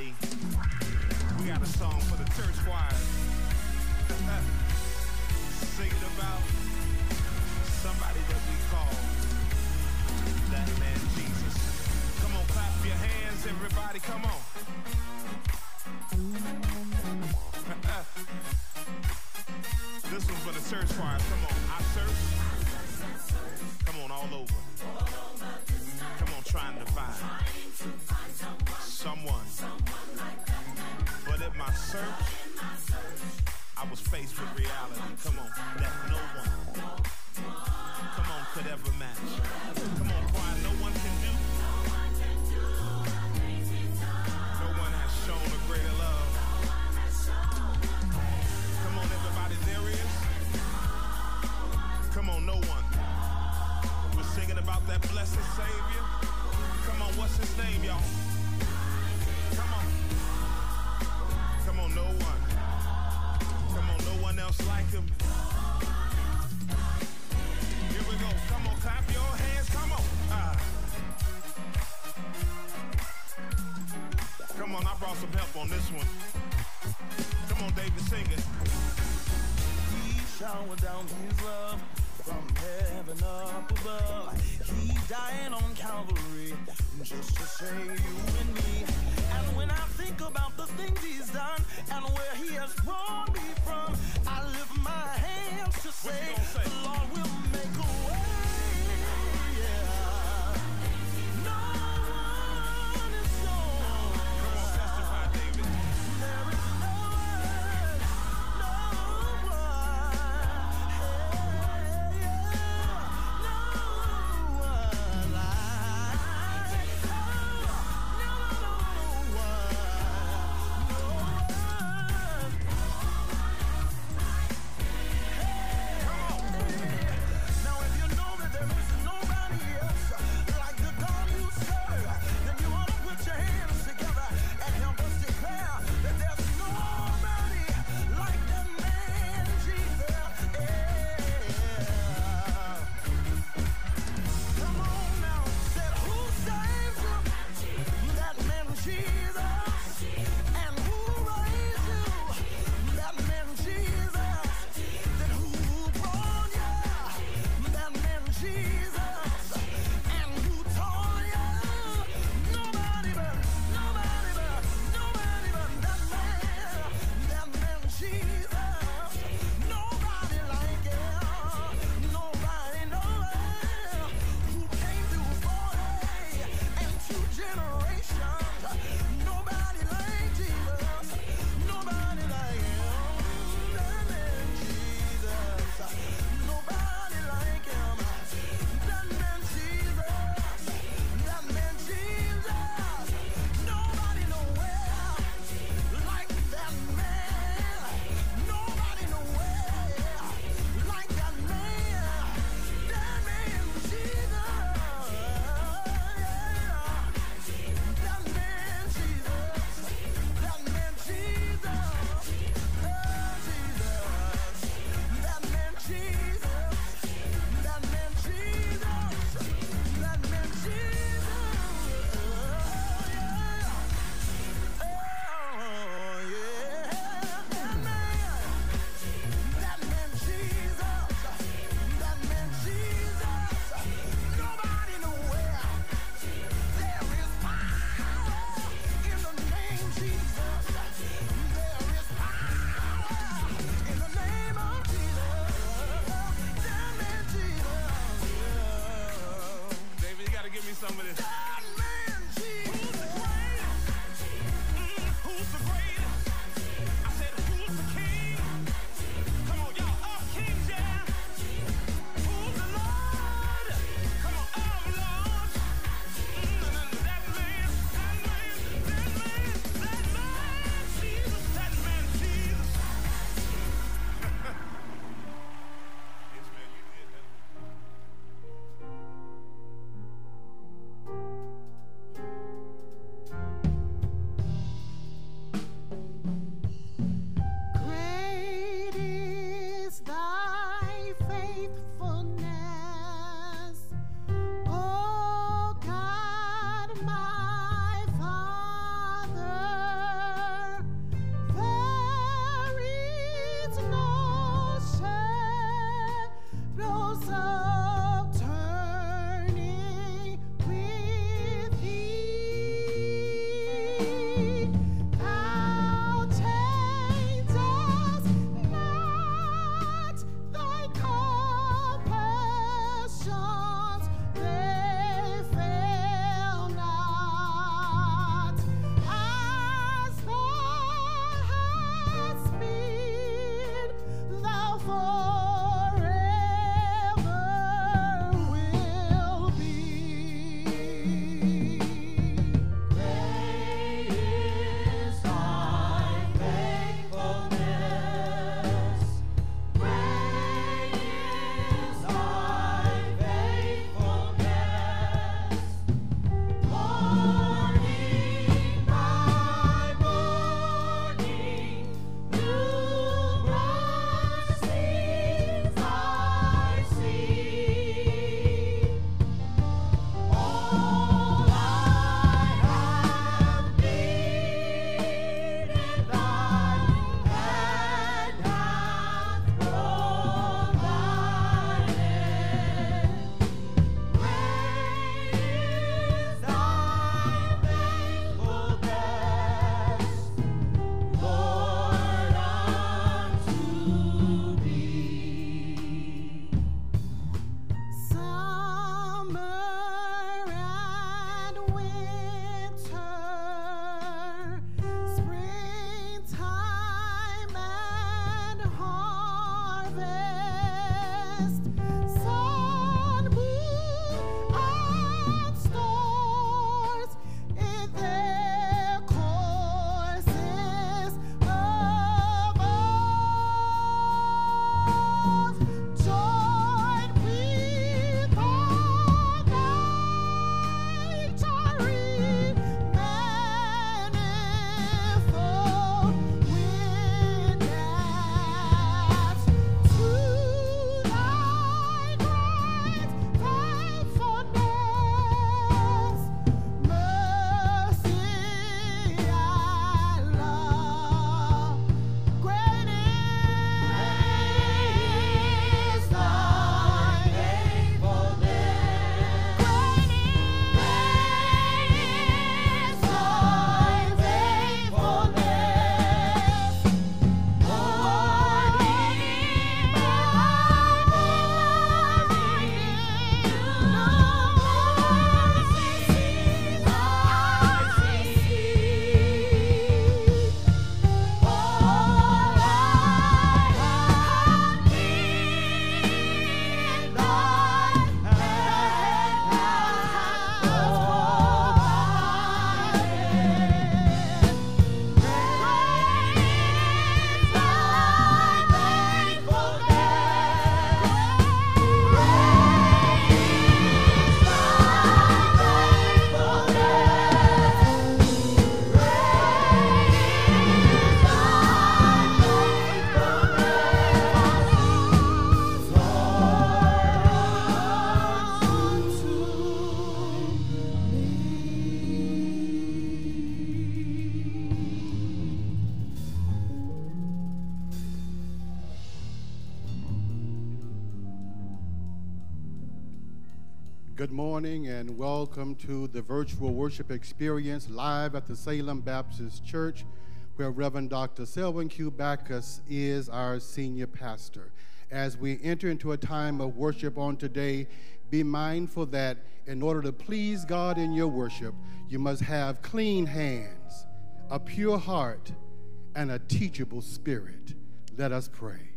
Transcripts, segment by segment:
Everybody. This one. Come on, David, sing it. He showered down his love from heaven up above. He died on Calvary just to save you and me. And when I think about the things he's done and where he has brought and welcome to the virtual worship experience live at the Salem Baptist Church, where Reverend Dr. Selwyn Q. Bacchus is our senior pastor. As we enter into a time of worship on today, be mindful that in order to please God in your worship, you must have clean hands, a pure heart, and a teachable spirit. Let us pray.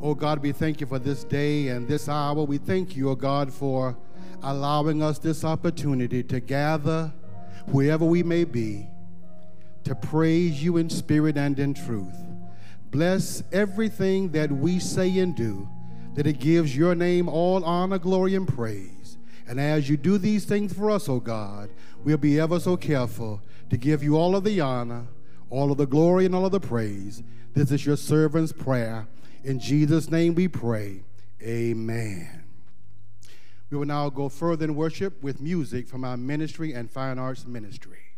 Oh God, we thank you for this day and this hour. We thank you, oh God, for allowing us this opportunity to gather wherever we may be to praise you in spirit and in truth. Bless everything that we say and do, that it gives your name all honor, glory, and praise. And as you do these things for us, O God, we'll be ever so careful to give you all of the honor, all of the glory, and all of the praise. This is your servant's prayer. In Jesus' name we pray. Amen. We will now go further in worship with music from our ministry and fine arts ministry.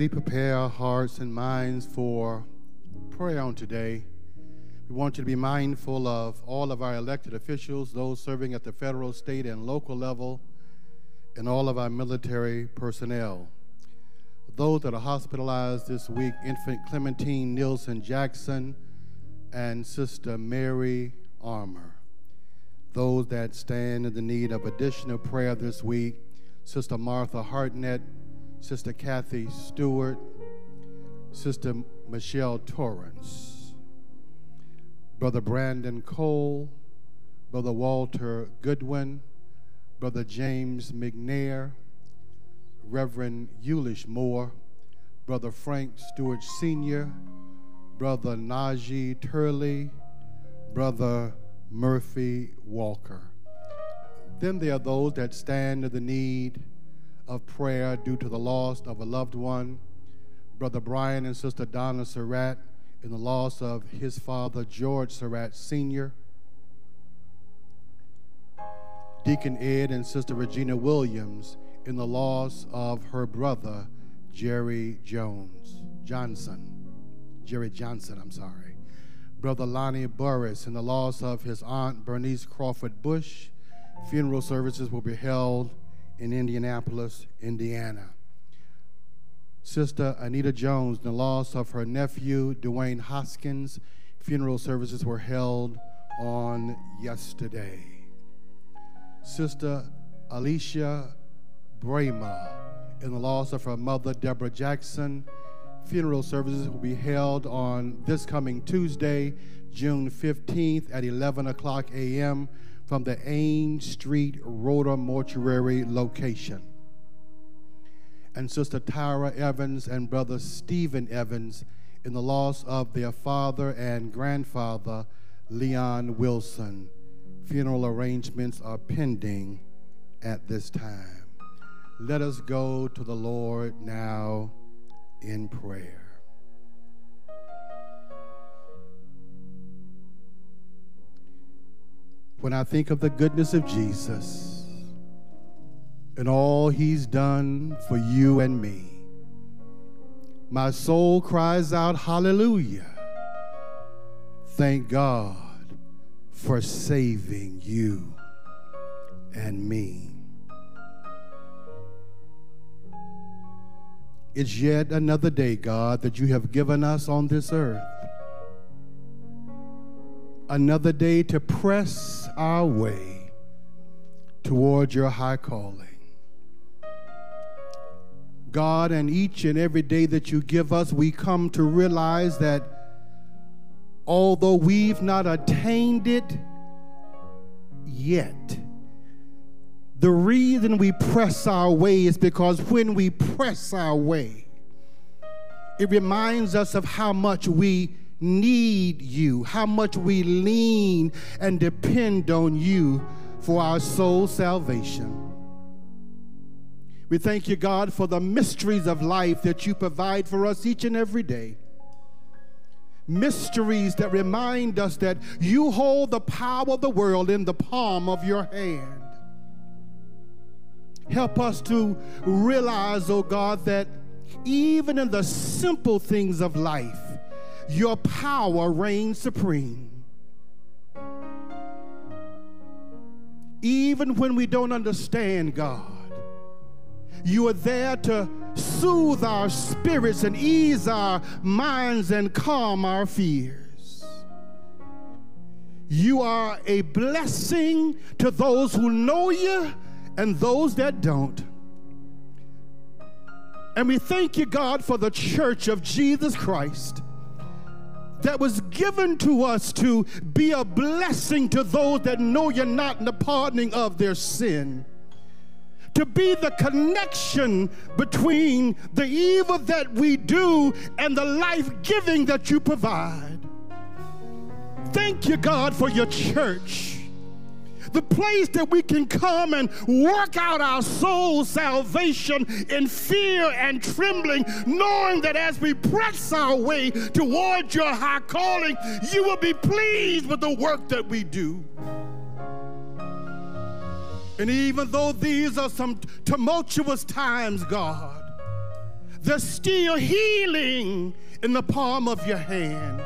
We prepare our hearts and minds for prayer on today, we want you to be mindful of all of our elected officials, those serving at the federal, state, and local level, and all of our military personnel. those that are hospitalized this week infant Clementine Nielsen Jackson and Sister Mary Armour. Those that stand in the need of additional prayer this week Sister Martha Hartnett, Sister Kathy Stewart, Sister Michelle Torrance, Brother Brandon Cole, Brother Walter Goodwin, Brother James McNair, Reverend Eulish Moore, Brother Frank Stewart Sr., Brother Najee Turley, Brother Murphy Walker. Then there are those that stand in the need of prayer due to the loss of a loved one. Brother Brian and Sister Donna Surratt in the loss of his father, George Surratt Sr. Deacon Ed and Sister Regina Williams in the loss of her brother, Jerry Jones, Johnson. Jerry Johnson, I'm sorry. Brother Lonnie Burris in the loss of his aunt, Bernice Crawford Bush. Funeral services will be held in Indianapolis, Indiana. Sister Anita Jones, the loss of her nephew, Dwayne Hoskins. Funeral services were held on yesterday. Sister Alicia Brema, in the loss of her mother, Deborah Jackson. Funeral services will be held on this coming Tuesday, June 15th at 11 o'clock a.m. from the Ain Street Roeder Mortuary location. And Sister Tyra Evans and Brother Stephen Evans in the loss of their father and grandfather, Leon Wilson. Funeral arrangements are pending at this time. Let us go to the Lord now in prayer. When I think of the goodness of Jesus and all he's done for you and me, my soul cries out, Hallelujah. Thank God for saving you and me. It's yet another day, God, that you have given us on this earth. Another day to press our way toward your high calling. God, and each and every day that you give us, we come to realize that although we've not attained it yet, the reason we press our way is because when we press our way, it reminds us of how much we need you, how much we lean and depend on you for our soul salvation. We thank you, God, for the mysteries of life that you provide for us each and every day. Mysteries that remind us that you hold the power of the world in the palm of your hand. Help us to realize, oh God, that even in the simple things of life, your power reigns supreme. Even when we don't understand, God, you are there to soothe our spirits and ease our minds and calm our fears. You are a blessing to those who know you and those that don't. And we thank you, God, for the church of Jesus Christ that was given to us to be a blessing to those that know you're not in the pardoning of their sin to be the connection between the evil that we do and the life giving that you provide. Thank you, God, for your church. The place that we can come and work out our soul salvation in fear and trembling, knowing that as we press our way towards your high calling, you will be pleased with the work that we do. And even though these are some tumultuous times, God, there's still healing in the palm of your hand.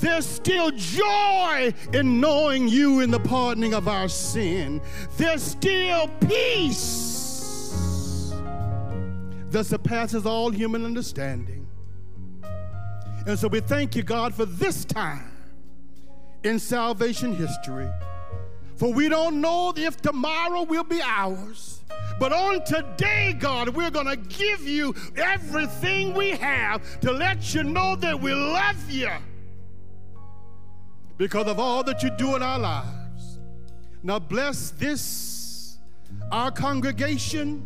There's still joy in knowing you in the pardoning of our sin. There's still peace that surpasses all human understanding. And so we thank you, God, for this time in salvation history. For we don't know if tomorrow will be ours. But on today, God, we're going to give you everything we have to let you know that we love you because of all that you do in our lives. Now, bless this, our congregation,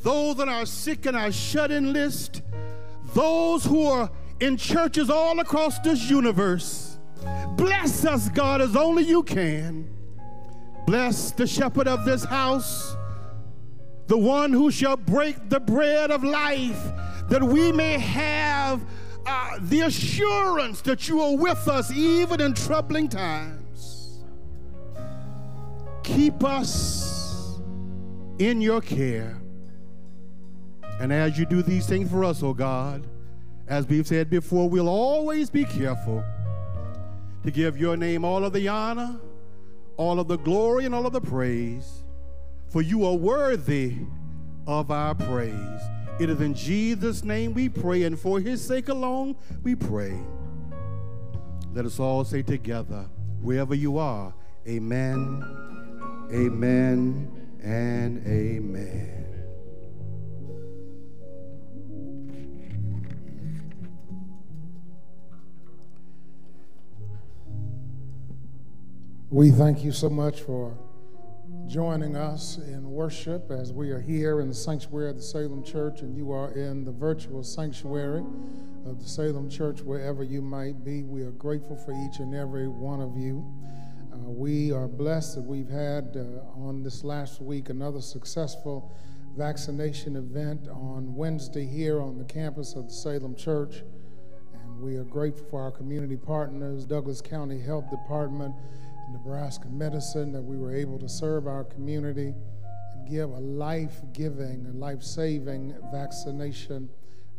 those that are sick and are shut in list, those who are in churches all across this universe. Bless us, God, as only you can. Bless the shepherd of this house, the one who shall break the bread of life, that we may have uh, the assurance that you are with us even in troubling times. Keep us in your care. And as you do these things for us, oh God, as we've said before, we'll always be careful to give your name all of the honor, all of the glory, and all of the praise, for you are worthy of our praise. It is in Jesus' name we pray, and for his sake alone we pray. Let us all say together, wherever you are, amen, amen, and amen. We thank you so much for joining us in worship as we are here in the sanctuary of the Salem Church and you are in the virtual sanctuary of the Salem Church, wherever you might be. We are grateful for each and every one of you. Uh, we are blessed that we've had uh, on this last week another successful vaccination event on Wednesday here on the campus of the Salem Church. And we are grateful for our community partners, Douglas County Health Department Nebraska Medicine, that we were able to serve our community and give a life giving and life saving vaccination.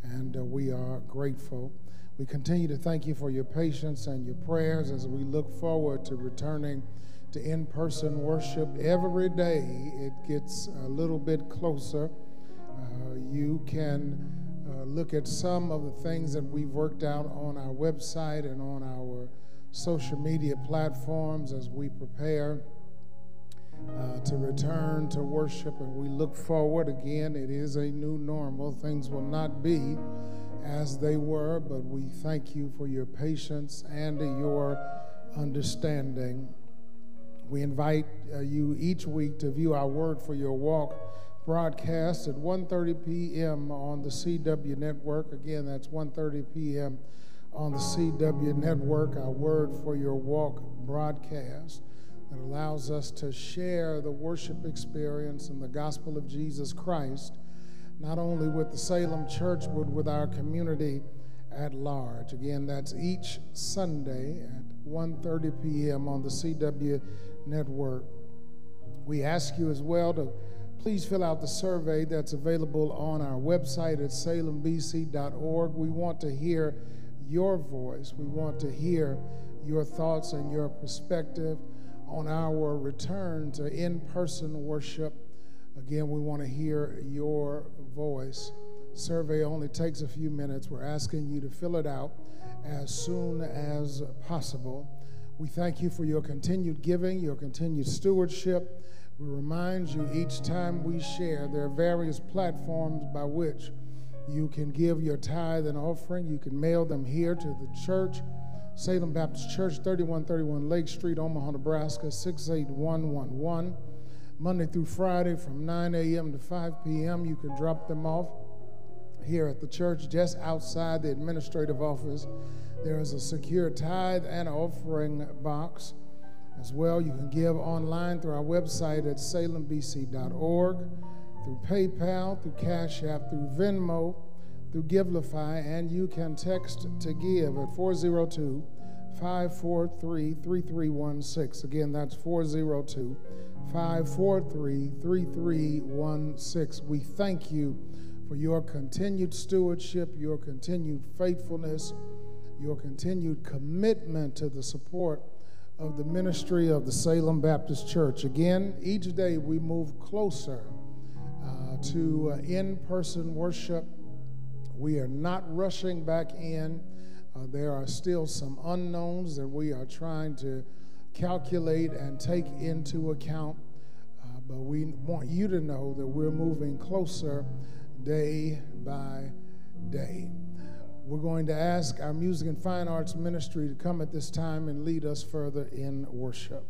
And uh, we are grateful. We continue to thank you for your patience and your prayers as we look forward to returning to in person worship every day. It gets a little bit closer. Uh, you can uh, look at some of the things that we've worked out on our website and on our social media platforms as we prepare uh, to return to worship and we look forward again. It is a new normal. Things will not be as they were, but we thank you for your patience and your understanding. We invite uh, you each week to view our Word for Your Walk broadcast at 1:30 p.m. on the CW network. Again, that's 1:30 p.m on the CW network, our Word for Your Walk broadcast that allows us to share the worship experience and the gospel of Jesus Christ, not only with the Salem Church, but with our community at large. Again, that's each Sunday at 1:30 p.m. on the CW network. We ask you as well to please fill out the survey that's available on our website at salembc.org. We want to hear your voice. We want to hear your thoughts and your perspective on our return to in person worship. Again, we want to hear your voice. Survey only takes a few minutes. We're asking you to fill it out as soon as possible. We thank you for your continued giving, your continued stewardship. We remind you each time we share, there are various platforms by which you can give your tithe and offering. You can mail them here to the church, Salem Baptist Church, 3131 Lake Street, Omaha, Nebraska, 68111. Monday through Friday from 9 a.m. to 5 p.m. You can drop them off here at the church just outside the administrative office. There is a secure tithe and offering box. As well, you can give online through our website at salembc.org through PayPal, through Cash App, through Venmo, through Givelify, and you can text to give at 402 543 3316. Again, that's 402 543 3316. We thank you for your continued stewardship, your continued faithfulness, your continued commitment to the support of the ministry of the Salem Baptist Church. Again, each day we move closer to uh, in person worship. We are not rushing back in. Uh, there are still some unknowns that we are trying to calculate and take into account. Uh, but we want you to know that we're moving closer day by day. We're going to ask our music and fine arts ministry to come at this time and lead us further in worship.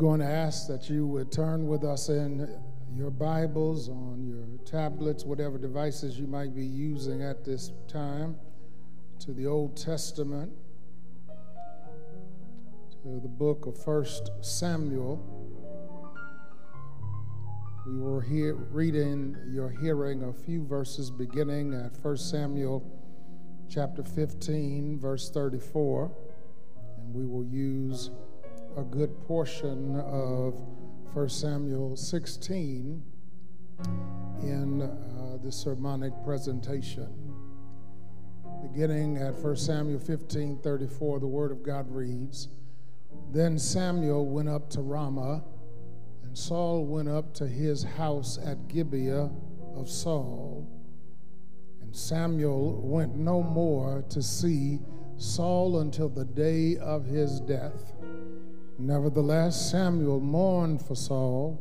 Going to ask that you would turn with us in your Bibles, on your tablets, whatever devices you might be using at this time, to the Old Testament, to the book of First Samuel. We were here reading, you're hearing a few verses beginning at First Samuel chapter 15, verse 34, and we will use a good portion of 1 Samuel 16 in uh, the sermonic presentation. Beginning at 1 Samuel 15 34, the Word of God reads Then Samuel went up to Ramah, and Saul went up to his house at Gibeah of Saul. And Samuel went no more to see Saul until the day of his death. Nevertheless, Samuel mourned for Saul,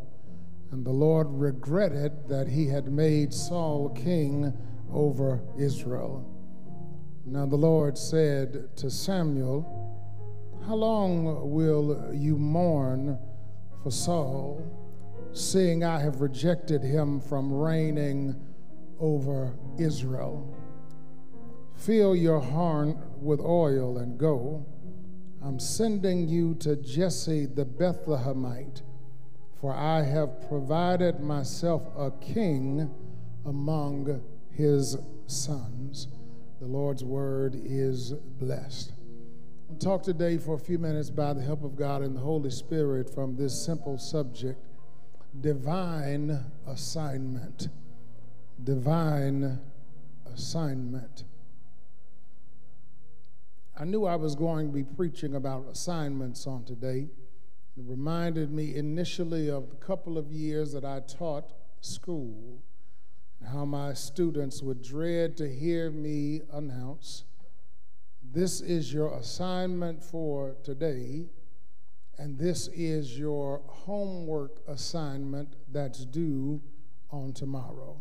and the Lord regretted that he had made Saul king over Israel. Now the Lord said to Samuel, How long will you mourn for Saul, seeing I have rejected him from reigning over Israel? Fill your horn with oil and go. I'm sending you to Jesse the Bethlehemite, for I have provided myself a king among his sons. The Lord's word is blessed. We'll talk today for a few minutes by the help of God and the Holy Spirit from this simple subject divine assignment. Divine assignment. I knew I was going to be preaching about assignments on today. It reminded me initially of the couple of years that I taught school and how my students would dread to hear me announce, This is your assignment for today, and this is your homework assignment that's due on tomorrow.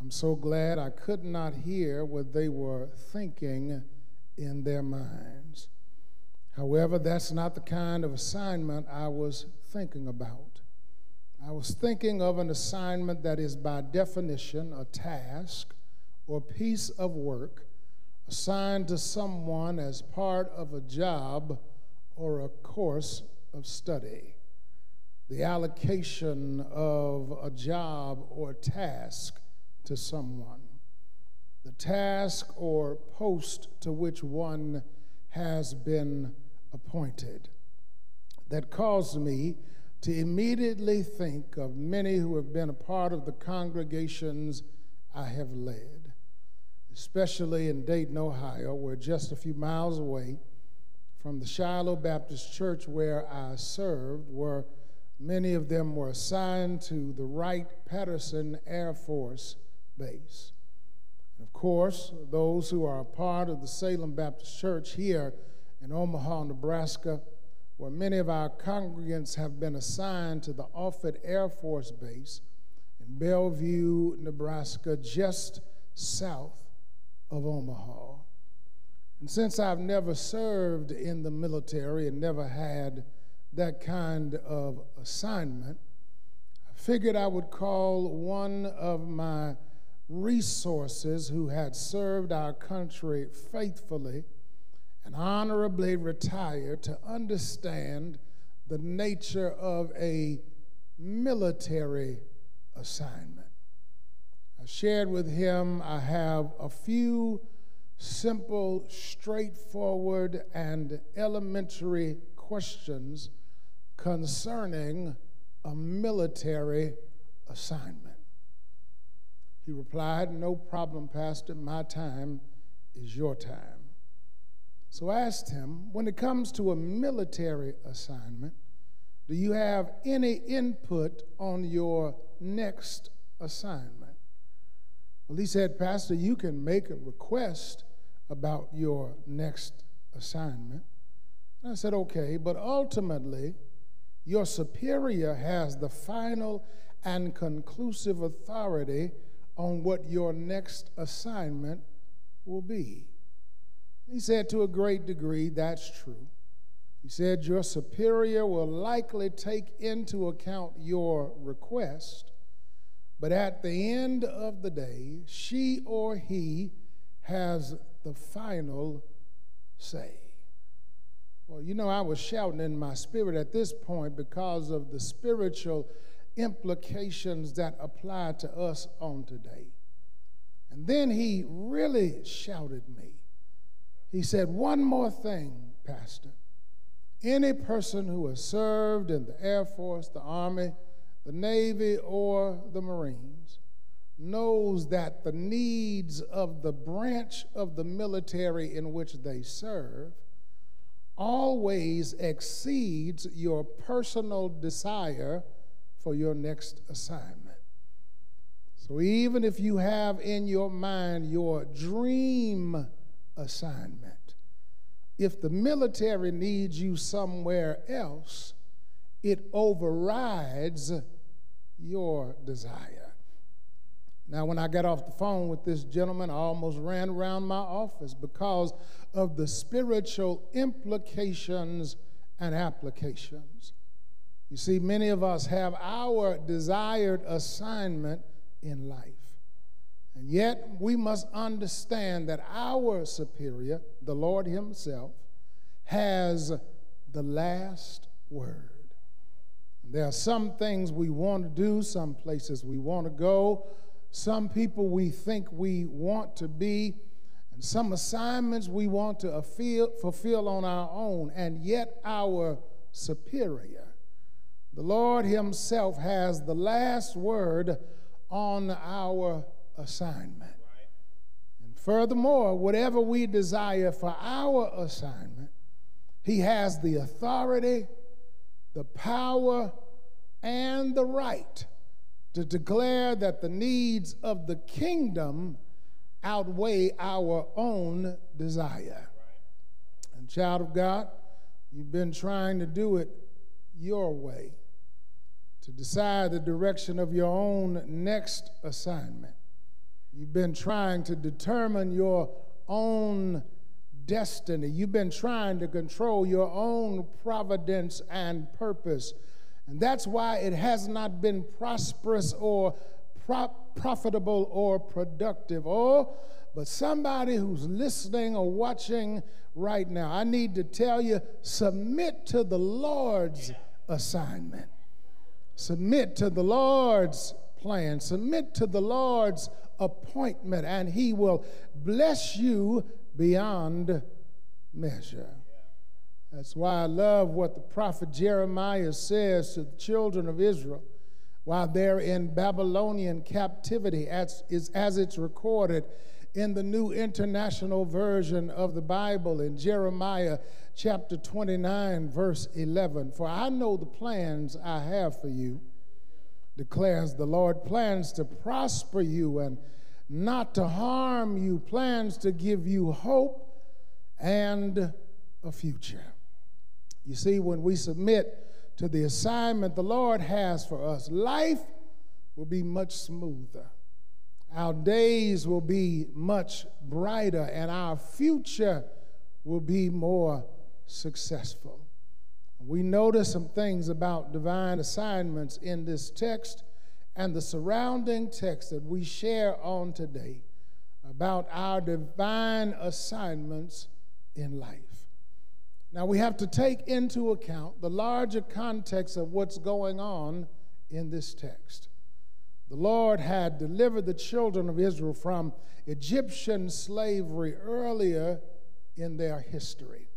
I'm so glad I could not hear what they were thinking in their minds. However, that's not the kind of assignment I was thinking about. I was thinking of an assignment that is, by definition, a task or piece of work assigned to someone as part of a job or a course of study. The allocation of a job or task to someone the task or post to which one has been appointed. That caused me to immediately think of many who have been a part of the congregations I have led, especially in Dayton, Ohio, where just a few miles away from the Shiloh Baptist Church where I served, where many of them were assigned to the Wright Patterson Air Force Base. Course, those who are a part of the Salem Baptist Church here in Omaha, Nebraska, where many of our congregants have been assigned to the Offutt Air Force Base in Bellevue, Nebraska, just south of Omaha. And since I've never served in the military and never had that kind of assignment, I figured I would call one of my resources who had served our country faithfully and honorably retired to understand the nature of a military assignment. I shared with him I have a few simple, straightforward, and elementary questions concerning a military assignment. He replied, No problem, Pastor. My time is your time. So I asked him, When it comes to a military assignment, do you have any input on your next assignment? Well, he said, Pastor, you can make a request about your next assignment. And I said, okay, but ultimately, your superior has the final and conclusive authority on what your next assignment will be. He said, to a great degree, that's true. He said, Your superior will likely take into account your request, but at the end of the day, she or he has the final say. Well, you know, I was shouting in my spirit at this point because of the spiritual implications that apply to us on today. And then he really shouted me. He said, One more thing, Pastor. Any person who has served in the Air Force, the Army, the Navy, or the Marines knows that the needs of the branch of the military in which they serve always exceeds your personal desire for your next assignment. So even if you have in your mind your dream assignment, if the military needs you somewhere else, it overrides your desire. Now, when I got off the phone with this gentleman, I almost ran around my office because of the spiritual implications and applications. You see, many of us have our desired assignment in life. And yet, we must understand that our superior, the Lord Himself, has the last word. There are some things we want to do, some places we want to go, some people we think we want to be, and some assignments we want to fulfill on our own, and yet our superior, the Lord Himself, has the last word on our assignment. And furthermore, whatever we desire for our assignment, He has the authority the power, and the right to declare that the needs of the kingdom outweigh our own desire. And, child of God, you've been trying to do it your way, to decide the direction of your own next assignment. You've been trying to determine your own destiny. You've been trying to control your own providence and purpose. And that's why it has not been prosperous or pro- profitable or productive. Oh, but somebody who's listening or watching right now, I need to tell you submit to the Lord's assignment, submit to the Lord's plan, submit to the Lord's appointment, and He will bless you beyond measure. That's why I love what the prophet Jeremiah says to the children of Israel while they're in Babylonian captivity, as, is, as it's recorded in the New International Version of the Bible in Jeremiah chapter 29, verse 11. For I know the plans I have for you, declares the Lord plans to prosper you and not to harm you, plans to give you hope and a future. You see, when we submit to the assignment the Lord has for us, life will be much smoother. Our days will be much brighter, and our future will be more successful. We notice some things about divine assignments in this text and the surrounding text that we share on today about our divine assignments in life. Now, we have to take into account the larger context of what's going on in this text. The Lord had delivered the children of Israel from Egyptian slavery earlier in their history.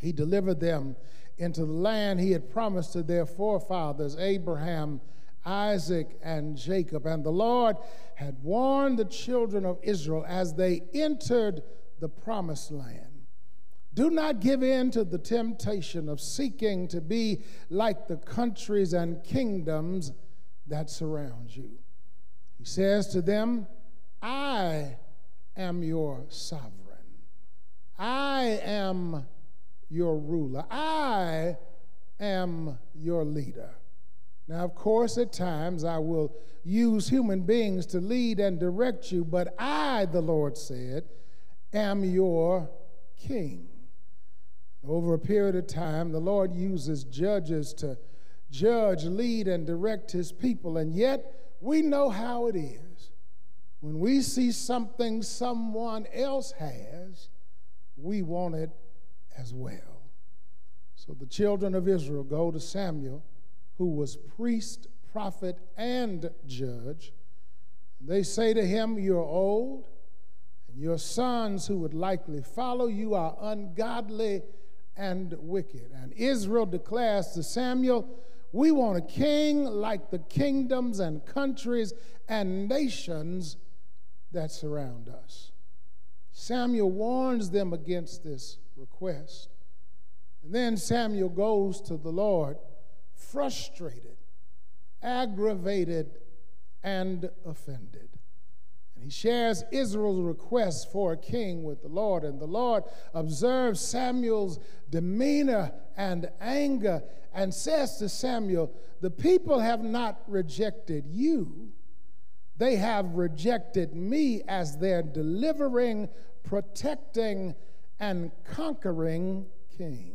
He delivered them into the land he had promised to their forefathers, Abraham, Isaac, and Jacob. And the Lord had warned the children of Israel as they entered the promised land. Do not give in to the temptation of seeking to be like the countries and kingdoms that surround you. He says to them, I am your sovereign. I am your ruler. I am your leader. Now, of course, at times I will use human beings to lead and direct you, but I, the Lord said, am your king. Over a period of time, the Lord uses judges to judge, lead, and direct his people. And yet, we know how it is. When we see something someone else has, we want it as well. So the children of Israel go to Samuel, who was priest, prophet, and judge. They say to him, You're old, and your sons who would likely follow you are ungodly and wicked. And Israel declares to Samuel, We want a king like the kingdoms and countries and nations that surround us. Samuel warns them against this request. And then Samuel goes to the Lord frustrated, aggravated, and offended. And he shares Israel's request for a king with the Lord. And the Lord observes Samuel's demeanor and anger and says to Samuel, The people have not rejected you, they have rejected me as their delivering, protecting, and conquering king.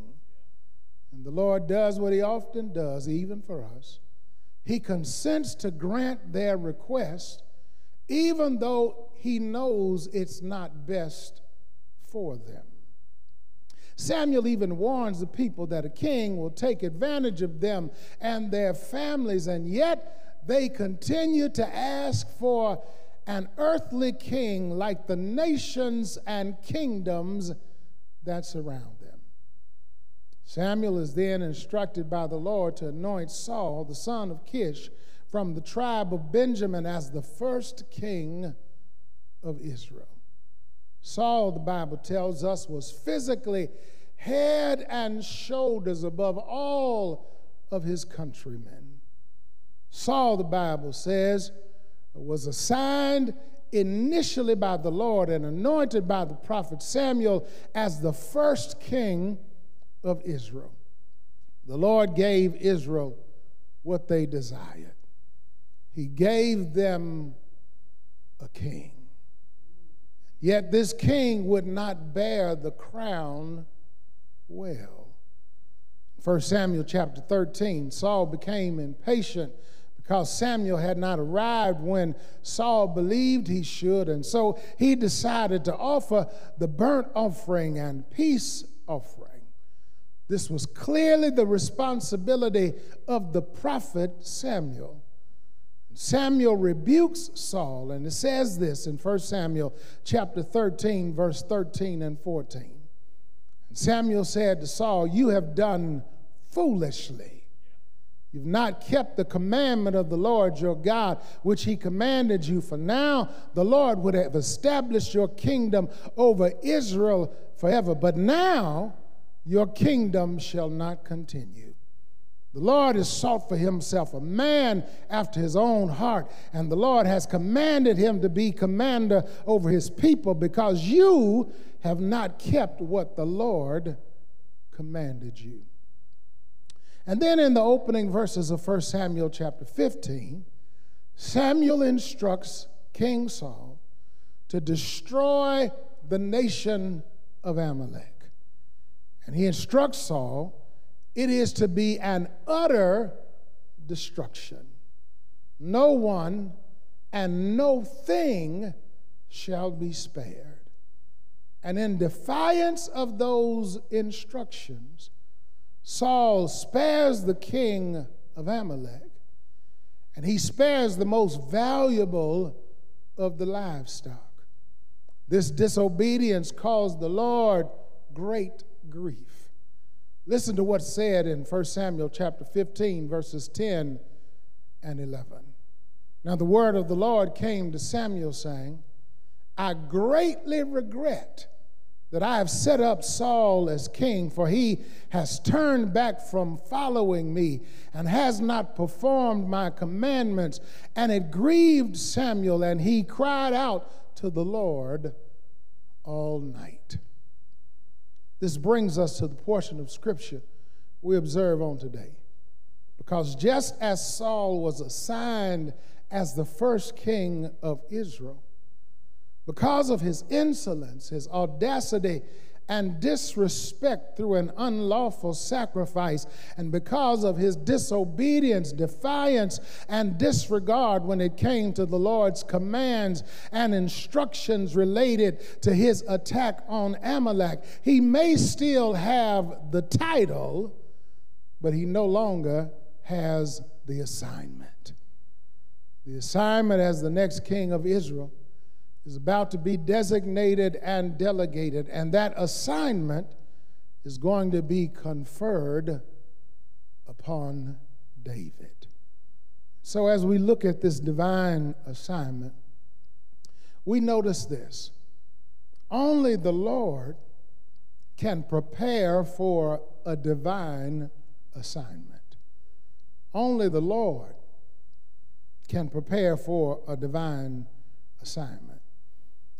And the Lord does what he often does, even for us. He consents to grant their request, even though he knows it's not best for them. Samuel even warns the people that a king will take advantage of them and their families, and yet they continue to ask for an earthly king like the nations and kingdoms that surround them. Samuel is then instructed by the Lord to anoint Saul, the son of Kish, from the tribe of Benjamin as the first king of Israel. Saul, the Bible tells us, was physically head and shoulders above all of his countrymen. Saul, the Bible says, was assigned initially by the Lord and anointed by the prophet Samuel as the first king of Israel. The Lord gave Israel what they desired. He gave them a king. Yet this king would not bear the crown well. 1 Samuel chapter 13, Saul became impatient because Samuel had not arrived when Saul believed he should, and so he decided to offer the burnt offering and peace offering. This was clearly the responsibility of the prophet Samuel. Samuel rebukes Saul, and it says this in 1 Samuel chapter 13, verse 13 and 14. Samuel said to Saul, You have done foolishly. You've not kept the commandment of the Lord your God, which he commanded you. For now the Lord would have established your kingdom over Israel forever. But now your kingdom shall not continue. The Lord has sought for himself a man after his own heart, and the Lord has commanded him to be commander over his people because you have not kept what the Lord commanded you. And then in the opening verses of 1 Samuel chapter 15, Samuel instructs King Saul to destroy the nation of Amalek. And he instructs Saul it is to be an utter destruction. No one and no thing shall be spared. And in defiance of those instructions, Saul spares the king of Amalek, and he spares the most valuable of the livestock. This disobedience caused the Lord great grief. Listen to what's said in 1 Samuel chapter 15, verses 10 and 11. Now the word of the Lord came to Samuel, saying, I greatly regret that I have set up Saul as king, for he has turned back from following me and has not performed my commandments. And it grieved Samuel, and he cried out to the Lord all night. This brings us to the portion of Scripture we observe on today. Because just as Saul was assigned as the first king of Israel, because of his insolence, his audacity, and disrespect through an unlawful sacrifice. And because of his disobedience, defiance, and disregard when it came to the Lord's commands and instructions related to his attack on Amalek, he may still have the title, but he no longer has the assignment. The assignment as the next king of Israel is about to be designated and delegated, and that assignment is going to be conferred upon David. So, as we look at this divine assignment, we notice this only the Lord can prepare for a divine assignment. Only the Lord can prepare for a divine assignment.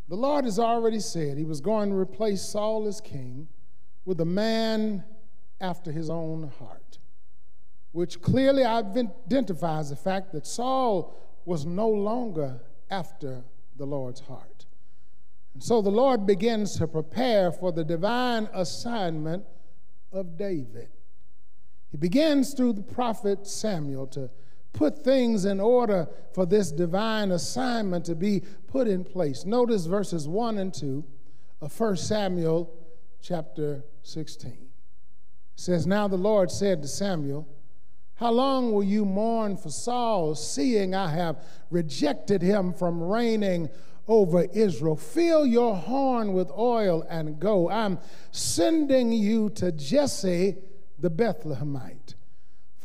The Lord has already said he was going to replace Saul as king with a man after his own heart, which clearly identifies the fact that Saul was no longer after the Lord's heart. And so the Lord begins to prepare for the divine assignment of David. He begins through the prophet Samuel to put things in order for this divine assignment to be put in place. Notice verses 1 and 2 of 1 Samuel chapter 16. It says, Now the Lord said to Samuel, How long will you mourn for Saul, seeing I have rejected him from reigning over Israel? Fill your horn with oil and go. I'm sending you to Jesse the Bethlehemite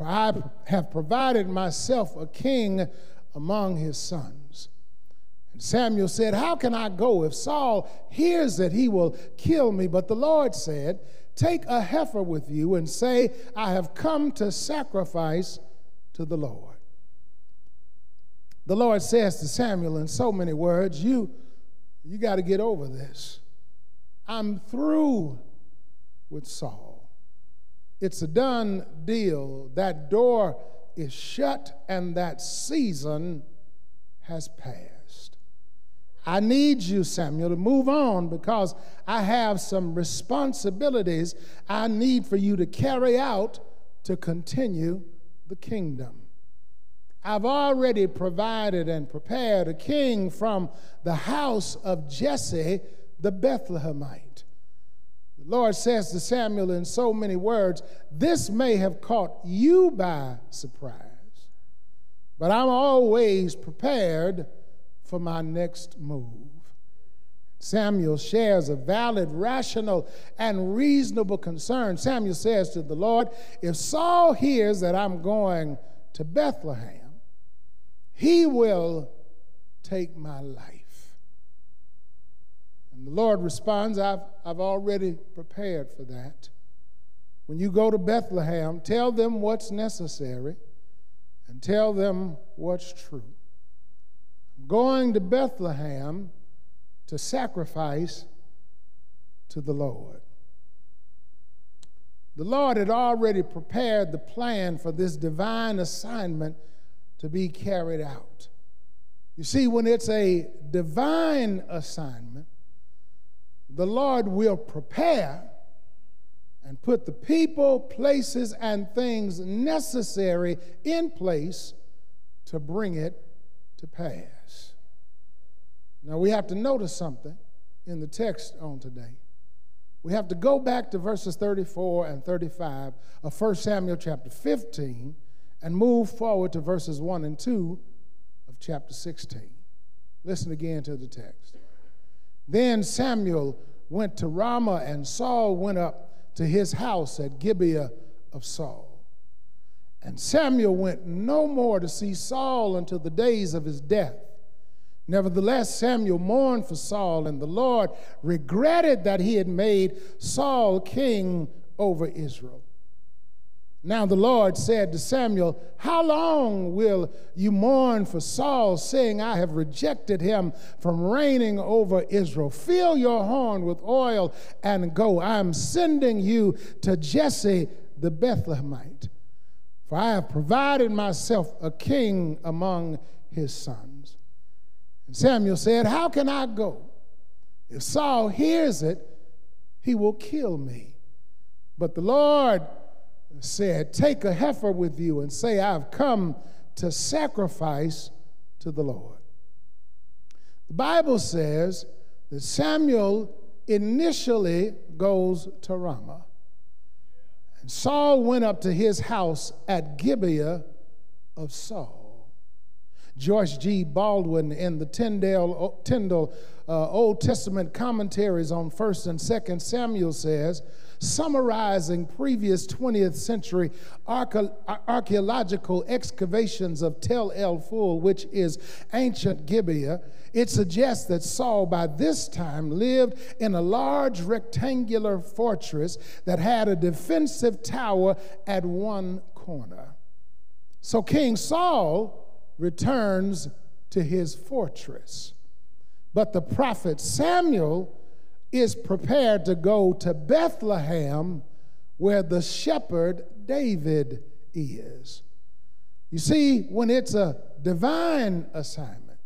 for I have provided myself a king among his sons. And Samuel said, How can I go? If Saul hears that he will kill me. But the Lord said, Take a heifer with you and say, I have come to sacrifice to the Lord. The Lord says to Samuel in so many words, You, you got to get over this. I'm through with Saul. It's a done deal. That door is shut and that season has passed. I need you, Samuel, to move on because I have some responsibilities I need for you to carry out to continue the kingdom. I've already provided and prepared a king from the house of Jesse the Bethlehemite. Lord says to Samuel in so many words, This may have caught you by surprise, but I'm always prepared for my next move. Samuel shares a valid, rational, and reasonable concern. Samuel says to the Lord, If Saul hears that I'm going to Bethlehem, he will take my life. And the Lord responds, I've, I've already prepared for that. When you go to Bethlehem, tell them what's necessary and tell them what's true. I'm going to Bethlehem to sacrifice to the Lord. The Lord had already prepared the plan for this divine assignment to be carried out. You see, when it's a divine assignment, the Lord will prepare and put the people, places, and things necessary in place to bring it to pass. Now we have to notice something in the text on today. We have to go back to verses 34 and 35 of 1 Samuel chapter 15 and move forward to verses 1 and 2 of chapter 16. Listen again to the text. Then Samuel went to Ramah, and Saul went up to his house at Gibeah of Saul. And Samuel went no more to see Saul until the days of his death. Nevertheless, Samuel mourned for Saul, and the Lord regretted that he had made Saul king over Israel. Now the Lord said to Samuel, How long will you mourn for Saul, saying, I have rejected him from reigning over Israel? Fill your horn with oil and go. I am sending you to Jesse the Bethlehemite, for I have provided myself a king among his sons. And Samuel said, How can I go? If Saul hears it, he will kill me. But the Lord said, Take a heifer with you and say, I've come to sacrifice to the Lord. The Bible says that Samuel initially goes to Ramah. And Saul went up to his house at Gibeah of Saul. Joyce G. Baldwin in the Tyndale, Tyndall uh, Old Testament commentaries on 1st and 2nd Samuel says, summarizing previous 20th century archaeological excavations of Tel El Ful, which is ancient Gibeah, it suggests that Saul by this time lived in a large rectangular fortress that had a defensive tower at one corner. So King Saul returns to his fortress. But the prophet Samuel is prepared to go to Bethlehem where the shepherd David is. You see, when it's a divine assignment,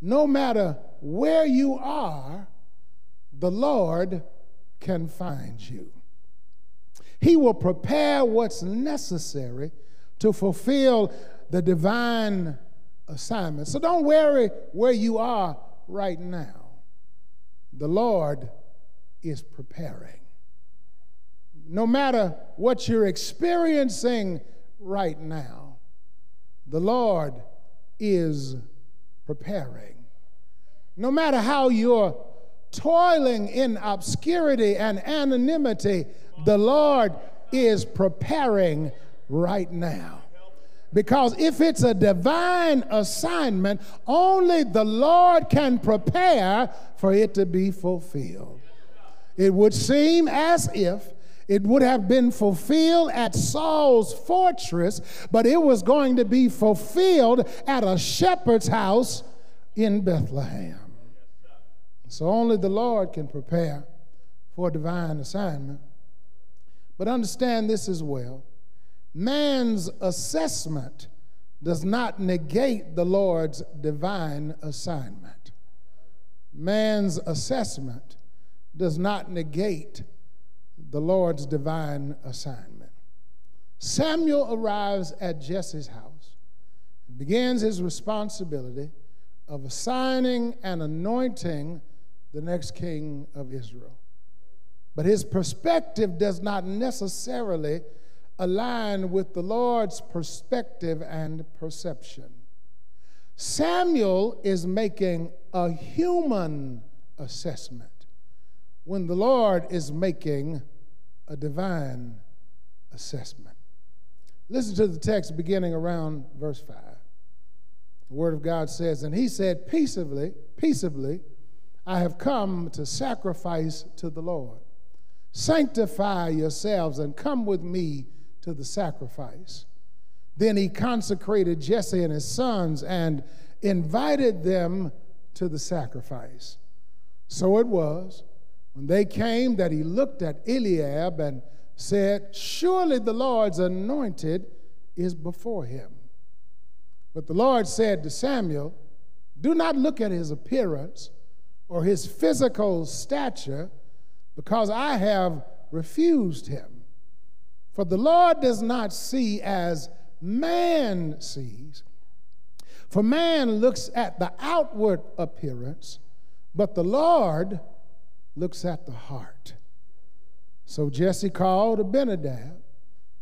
no matter where you are, the Lord can find you. He will prepare what's necessary to fulfill the divine assignment. So don't worry where you are right now. The Lord is preparing. No matter what you're experiencing right now, the Lord is preparing. No matter how you're toiling in obscurity and anonymity, the Lord is preparing right now. Because if it's a divine assignment, only the Lord can prepare for it to be fulfilled. It would seem as if it would have been fulfilled at Saul's fortress, but it was going to be fulfilled at a shepherd's house in Bethlehem. So only the Lord can prepare for a divine assignment. But understand this as well Man's assessment does not negate the Lord's divine assignment. Man's assessment does not negate the Lord's divine assignment. Samuel arrives at Jesse's house and begins his responsibility of assigning and anointing the next king of Israel. But his perspective does not necessarily align with the Lord's perspective and perception. Samuel is making a human assessment when the Lord is making a divine assessment. Listen to the text beginning around verse 5. The Word of God says, And he said, Peaceably, peaceably, I have come to sacrifice to the Lord. Sanctify yourselves and come with me to the sacrifice. Then he consecrated Jesse and his sons and invited them to the sacrifice. So it was when they came that he looked at Eliab and said, Surely the Lord's anointed is before him. But the Lord said to Samuel, Do not look at his appearance or his physical stature, because I have refused him. For the Lord does not see as man sees. For man looks at the outward appearance, but the Lord looks at the heart. So Jesse called Abinadab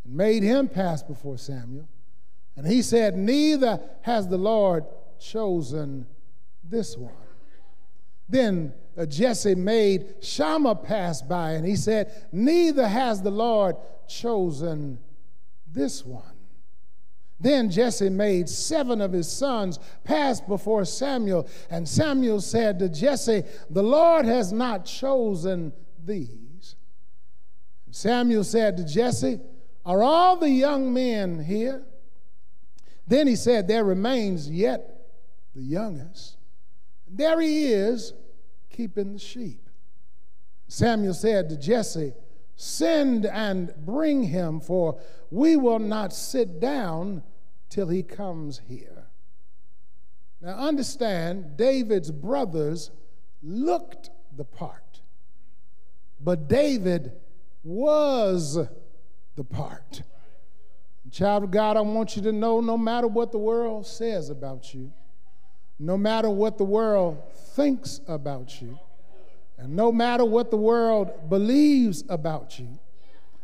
and made him pass before Samuel. And he said, Neither has the Lord chosen this one. Then uh, Jesse made Shammah pass by, and he said, Neither has the Lord chosen this one. Then Jesse made seven of his sons pass before Samuel, and Samuel said to Jesse, The Lord has not chosen these. Samuel said to Jesse, Are all the young men here? Then he said, There remains yet the youngest. There he is, keeping the sheep. Samuel said to Jesse, Send and bring him, for we will not sit down till he comes here. Now, understand, David's brothers looked the part, but David was the part. Child of God, I want you to know no matter what the world says about you, no matter what the world thinks about you, and no matter what the world believes about you,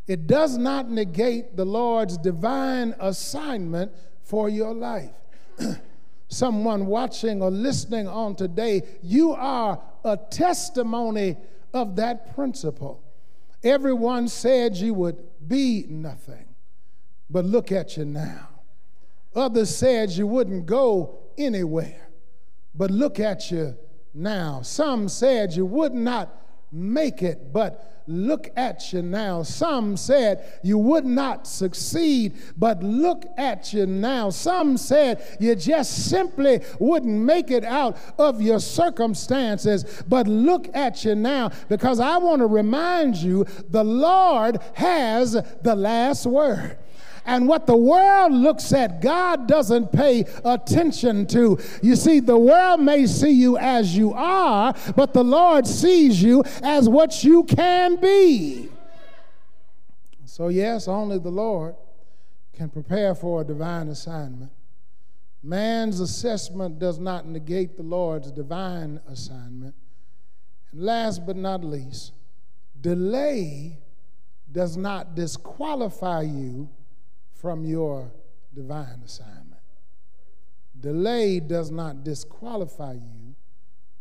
it does not negate the Lord's divine assignment for your life. Someone watching or listening on today, you are a testimony of that principle. Everyone said you would be nothing, but look at you now. Others said you wouldn't go anywhere, but look at you now. Some said you would not make it, but look at you now. Some said you would not succeed, but look at you now. Some said you just simply wouldn't make it out of your circumstances, but look at you now because I want to remind you the Lord has the last word. And what the world looks at, God doesn't pay attention to. You see, the world may see you as you are, but the Lord sees you as what you can be. So, yes, only the Lord can prepare for a divine assignment. Man's assessment does not negate the Lord's divine assignment. And last but not least, delay does not disqualify you from your divine assignment. Delay does not disqualify you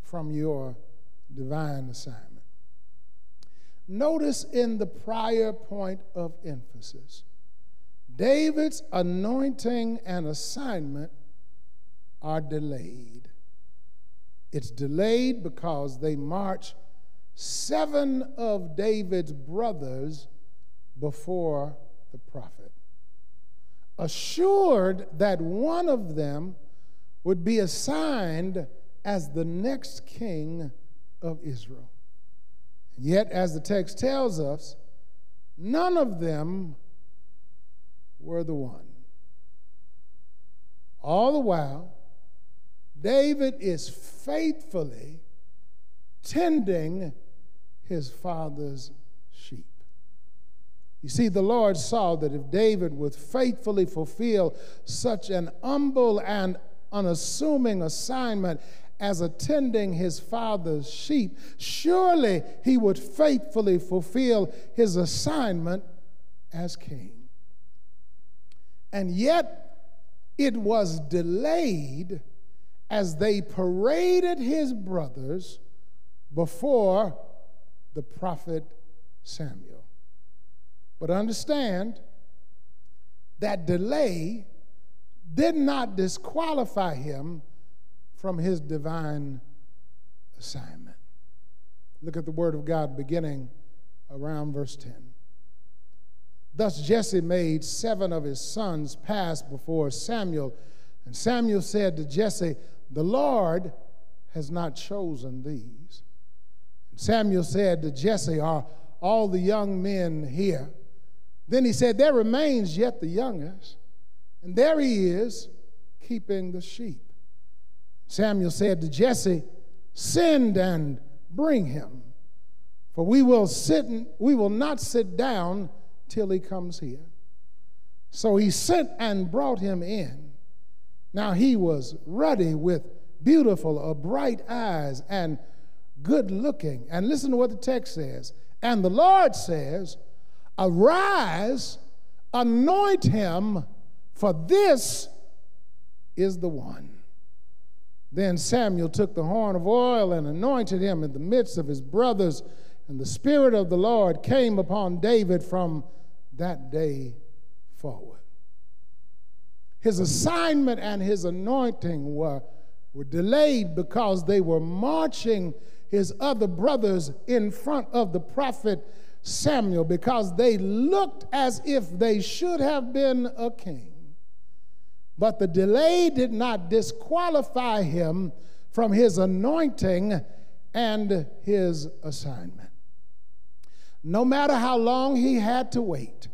from your divine assignment. Notice in the prior point of emphasis, David's anointing and assignment are delayed. It's delayed because they march seven of David's brothers before the prophet assured that one of them would be assigned as the next king of Israel. Yet, as the text tells us, none of them were the one. All the while, David is faithfully tending his father's sheep. You see, the Lord saw that if David would faithfully fulfill such an humble and unassuming assignment as attending his father's sheep, surely he would faithfully fulfill his assignment as king. And yet, it was delayed as they paraded his brothers before the prophet Samuel. But understand that delay did not disqualify him from his divine assignment. Look at the word of God beginning around verse 10. Thus Jesse made seven of his sons pass before Samuel, and Samuel said to Jesse, The Lord has not chosen these. And Samuel said to Jesse, Are all the young men here? Then he said, There remains yet the youngest, and there he is keeping the sheep. Samuel said to Jesse, Send and bring him, for we will sit we will not sit down till he comes here. So he sent and brought him in. Now he was ruddy with beautiful or bright eyes and good looking. And listen to what the text says. And the Lord says, Arise, anoint him, for this is the one. Then Samuel took the horn of oil and anointed him in the midst of his brothers, and the Spirit of the Lord came upon David from that day forward. His assignment and his anointing were, were delayed because they were marching his other brothers in front of the prophet Samuel because they looked as if they should have been a king. But the delay did not disqualify him from his anointing and his assignment. No matter how long he had to wait,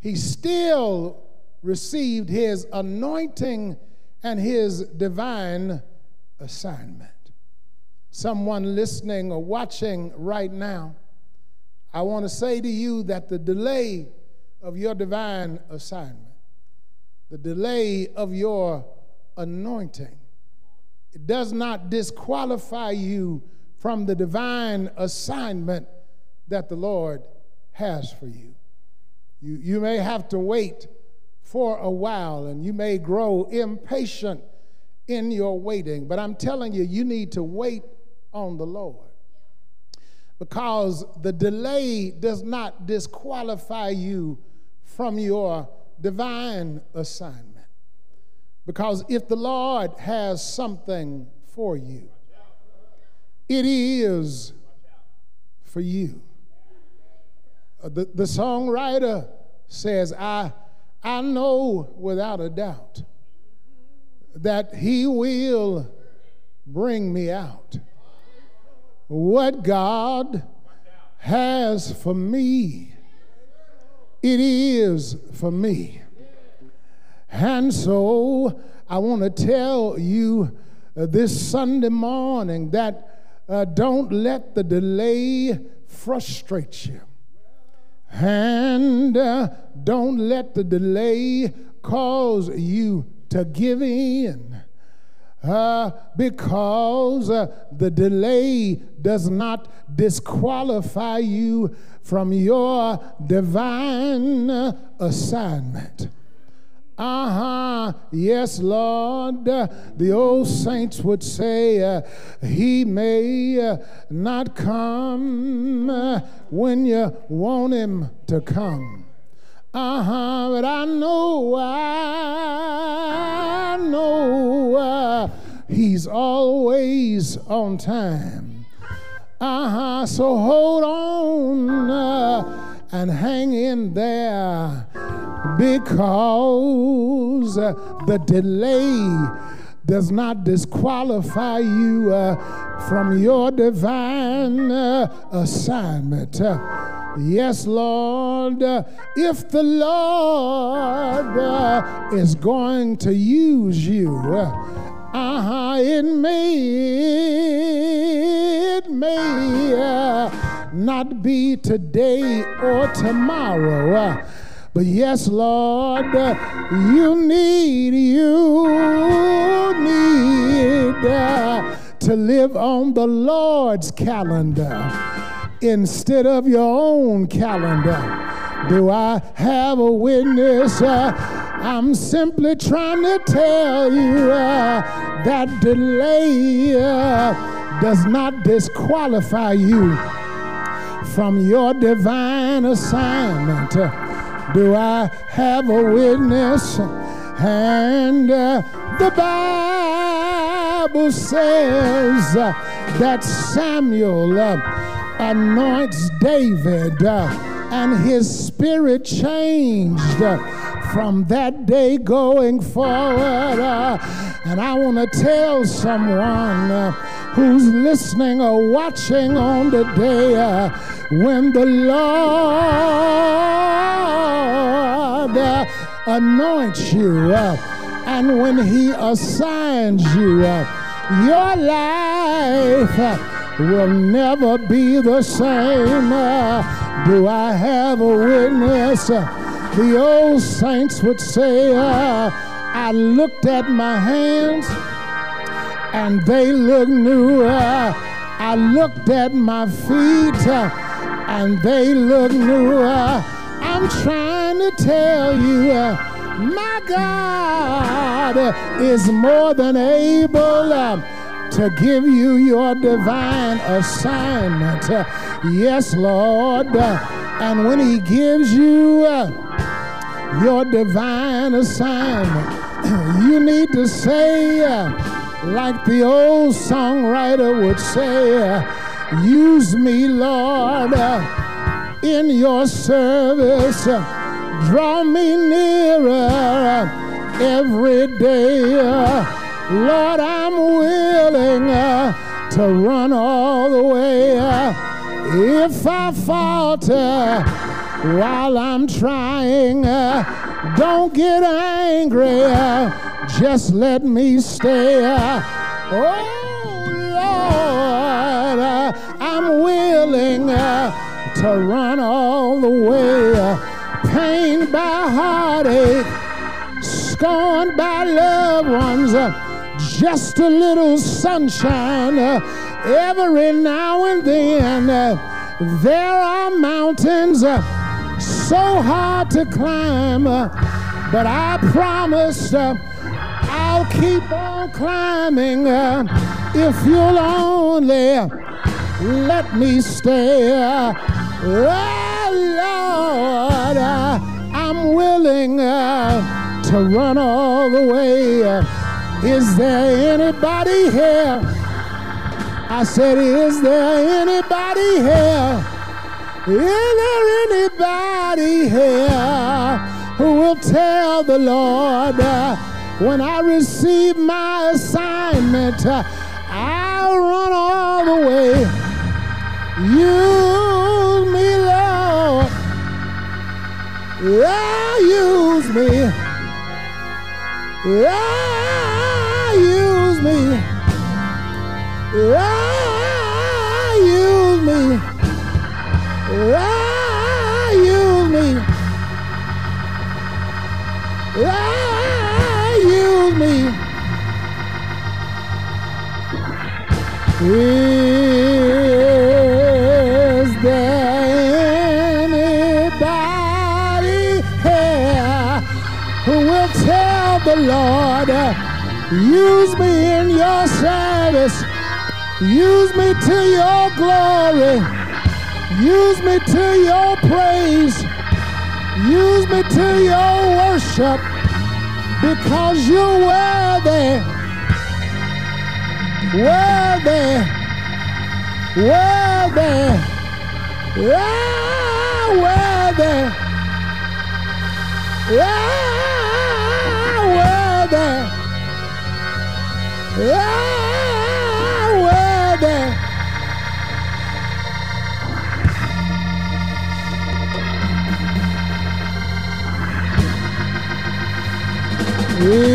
he still received his anointing and his divine assignment. Someone listening or watching right now I want to say to you that the delay of your divine assignment, the delay of your anointing, it does not disqualify you from the divine assignment that the Lord has for you. You, you may have to wait for a while and you may grow impatient in your waiting, but I'm telling you, you need to wait on the Lord because the delay does not disqualify you from your divine assignment. Because if the Lord has something for you, it is for you. Uh, The, the songwriter says, I, I know without a doubt that He will bring me out. What God has for me, it is for me. And so I want to tell you uh, this Sunday morning that uh, don't let the delay frustrate you. And uh, don't let the delay cause you to give in. Uh, because uh, the delay does not disqualify you from your divine uh, assignment. Uh huh. Yes, Lord. Uh, the old saints would say, uh, He may uh, not come when you want Him to come. Uh huh. But I know, I know uh, He's always on time. Uh huh. So hold on uh, and hang in there because the delay does not disqualify you uh, from your divine uh, assignment. Uh, yes, Lord, uh, if the Lord uh, is going to use you, uh huh, it may, it may not be today or tomorrow. But yes, Lord, you need, you need uh, to live on the Lord's calendar instead of your own calendar. Do I have a witness? Uh, I'm simply trying to tell you uh, that delay uh, does not disqualify you from your divine assignment. Do I have a witness? And uh, the Bible says uh, that Samuel uh, anoints David, uh, and his spirit changed. uh, from that day going forward, uh, and I want to tell someone who's listening or watching on the day uh, when the Lord uh, anoints you uh, and when He assigns you, uh, your life uh, will never be the same. Uh, do I have a witness? The old saints would say, I looked at my hands and they look new. Uh, I looked at my feet uh, and they look new. Uh, I'm trying to tell you, uh, my God is more than able uh, to give you your divine assignment. Yes, Lord. And when He gives you your divine assignment, you need to say, like the old songwriter would say, use me, Lord, in your service. Draw me nearer every day. Lord, I'm willing to run all the way. If I falter while I'm trying, don't get angry. Just let me stay. Oh, Lord, I'm willing to run all the way. Pain by heartache, scorned by loved ones, just a little sunshine every now and then. There are mountains so hard to climb, but I promise uh, I'll keep on climbing uh, if you'll only let me stay. Oh, Lord, uh, I'm willing to run all the way. Is there anybody here? I said, Is there anybody here? Is there anybody here who will tell the Lord uh, when I receive my assignment, uh, I'll run all the way? Use me, Lord. Yeah, use me. Yeah, use me to your glory, use me to your praise, use me to your worship, because you're worthy. Worthy, worthy, yeah, worthy, yeah, Is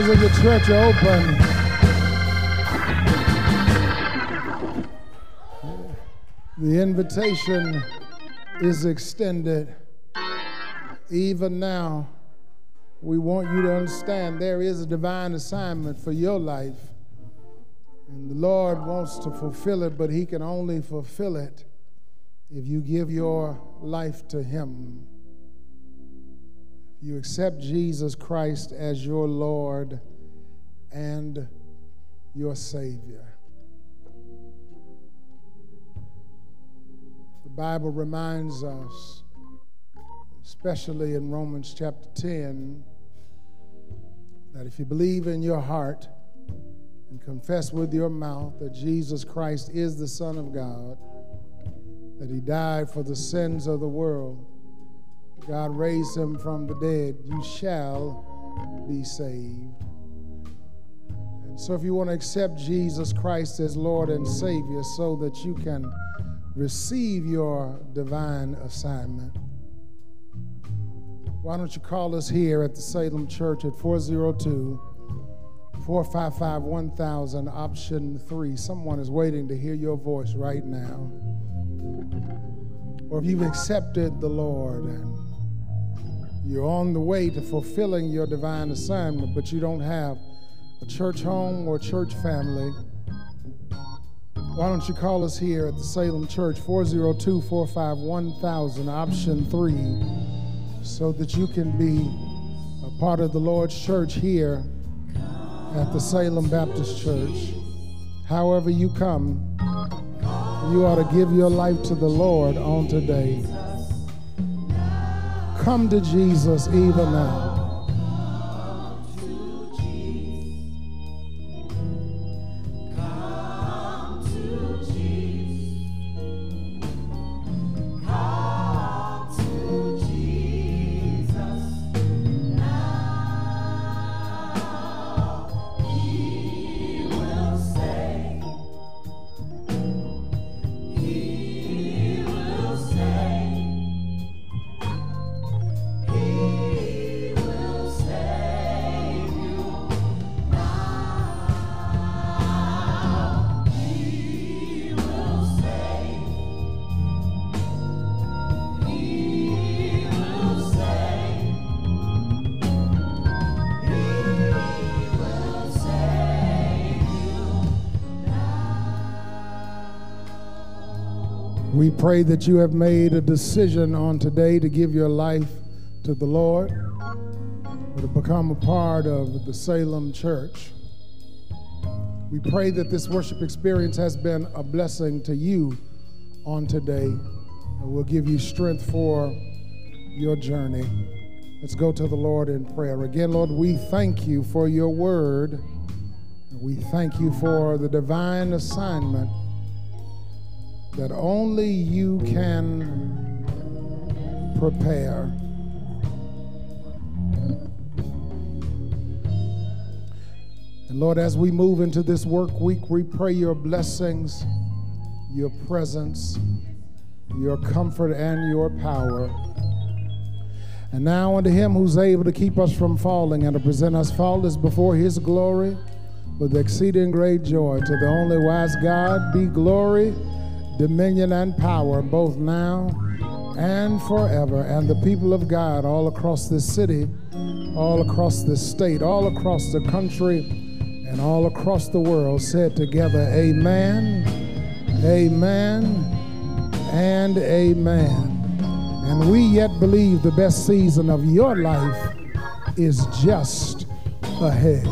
doors of the church are open. The invitation is extended. Even now, we want you to understand there is a divine assignment for your life. And the Lord wants to fulfill it, but He can only fulfill it if you give your life to Him. You accept Jesus Christ as your Lord and your Savior. The Bible reminds us, especially in Romans chapter 10, that if you believe in your heart and confess with your mouth that Jesus Christ is the Son of God, that He died for the sins of the world, God raised Him from the dead, you shall be saved. And so, if you want to accept Jesus Christ as Lord and Savior so that you can receive your divine assignment, why don't you call us here at the Salem Church at 402 455 1000, option three? Someone is waiting to hear your voice right now. Or if you've accepted the Lord and you're on the way to fulfilling your divine assignment, but you don't have a church home or church family, why don't you call us here at the Salem Church, 402 451 1000, option three, so that you can be a part of the Lord's church here at the Salem Baptist Church. However, you come, you ought to give your life to the Lord on today. Come to Jesus even now. Pray that you have made a decision on today to give your life to the Lord or to become a part of the Salem Church. We pray that this worship experience has been a blessing to you on today and will give you strength for your journey. Let's go to the Lord in prayer. Again, Lord, we thank you for your word. We thank you for the divine assignment that only you can prepare. And Lord, as we move into this work week, we pray your blessings, your presence, your comfort, and your power. And now unto him who's able to keep us from falling and to present us faultless before his glory with exceeding great joy. To the only wise God be glory dominion, and power, both now and forever. And the people of God all across this city, all across this state, all across the country, and all across the world said together, Amen, Amen, and Amen. And we yet believe the best season of your life is just ahead.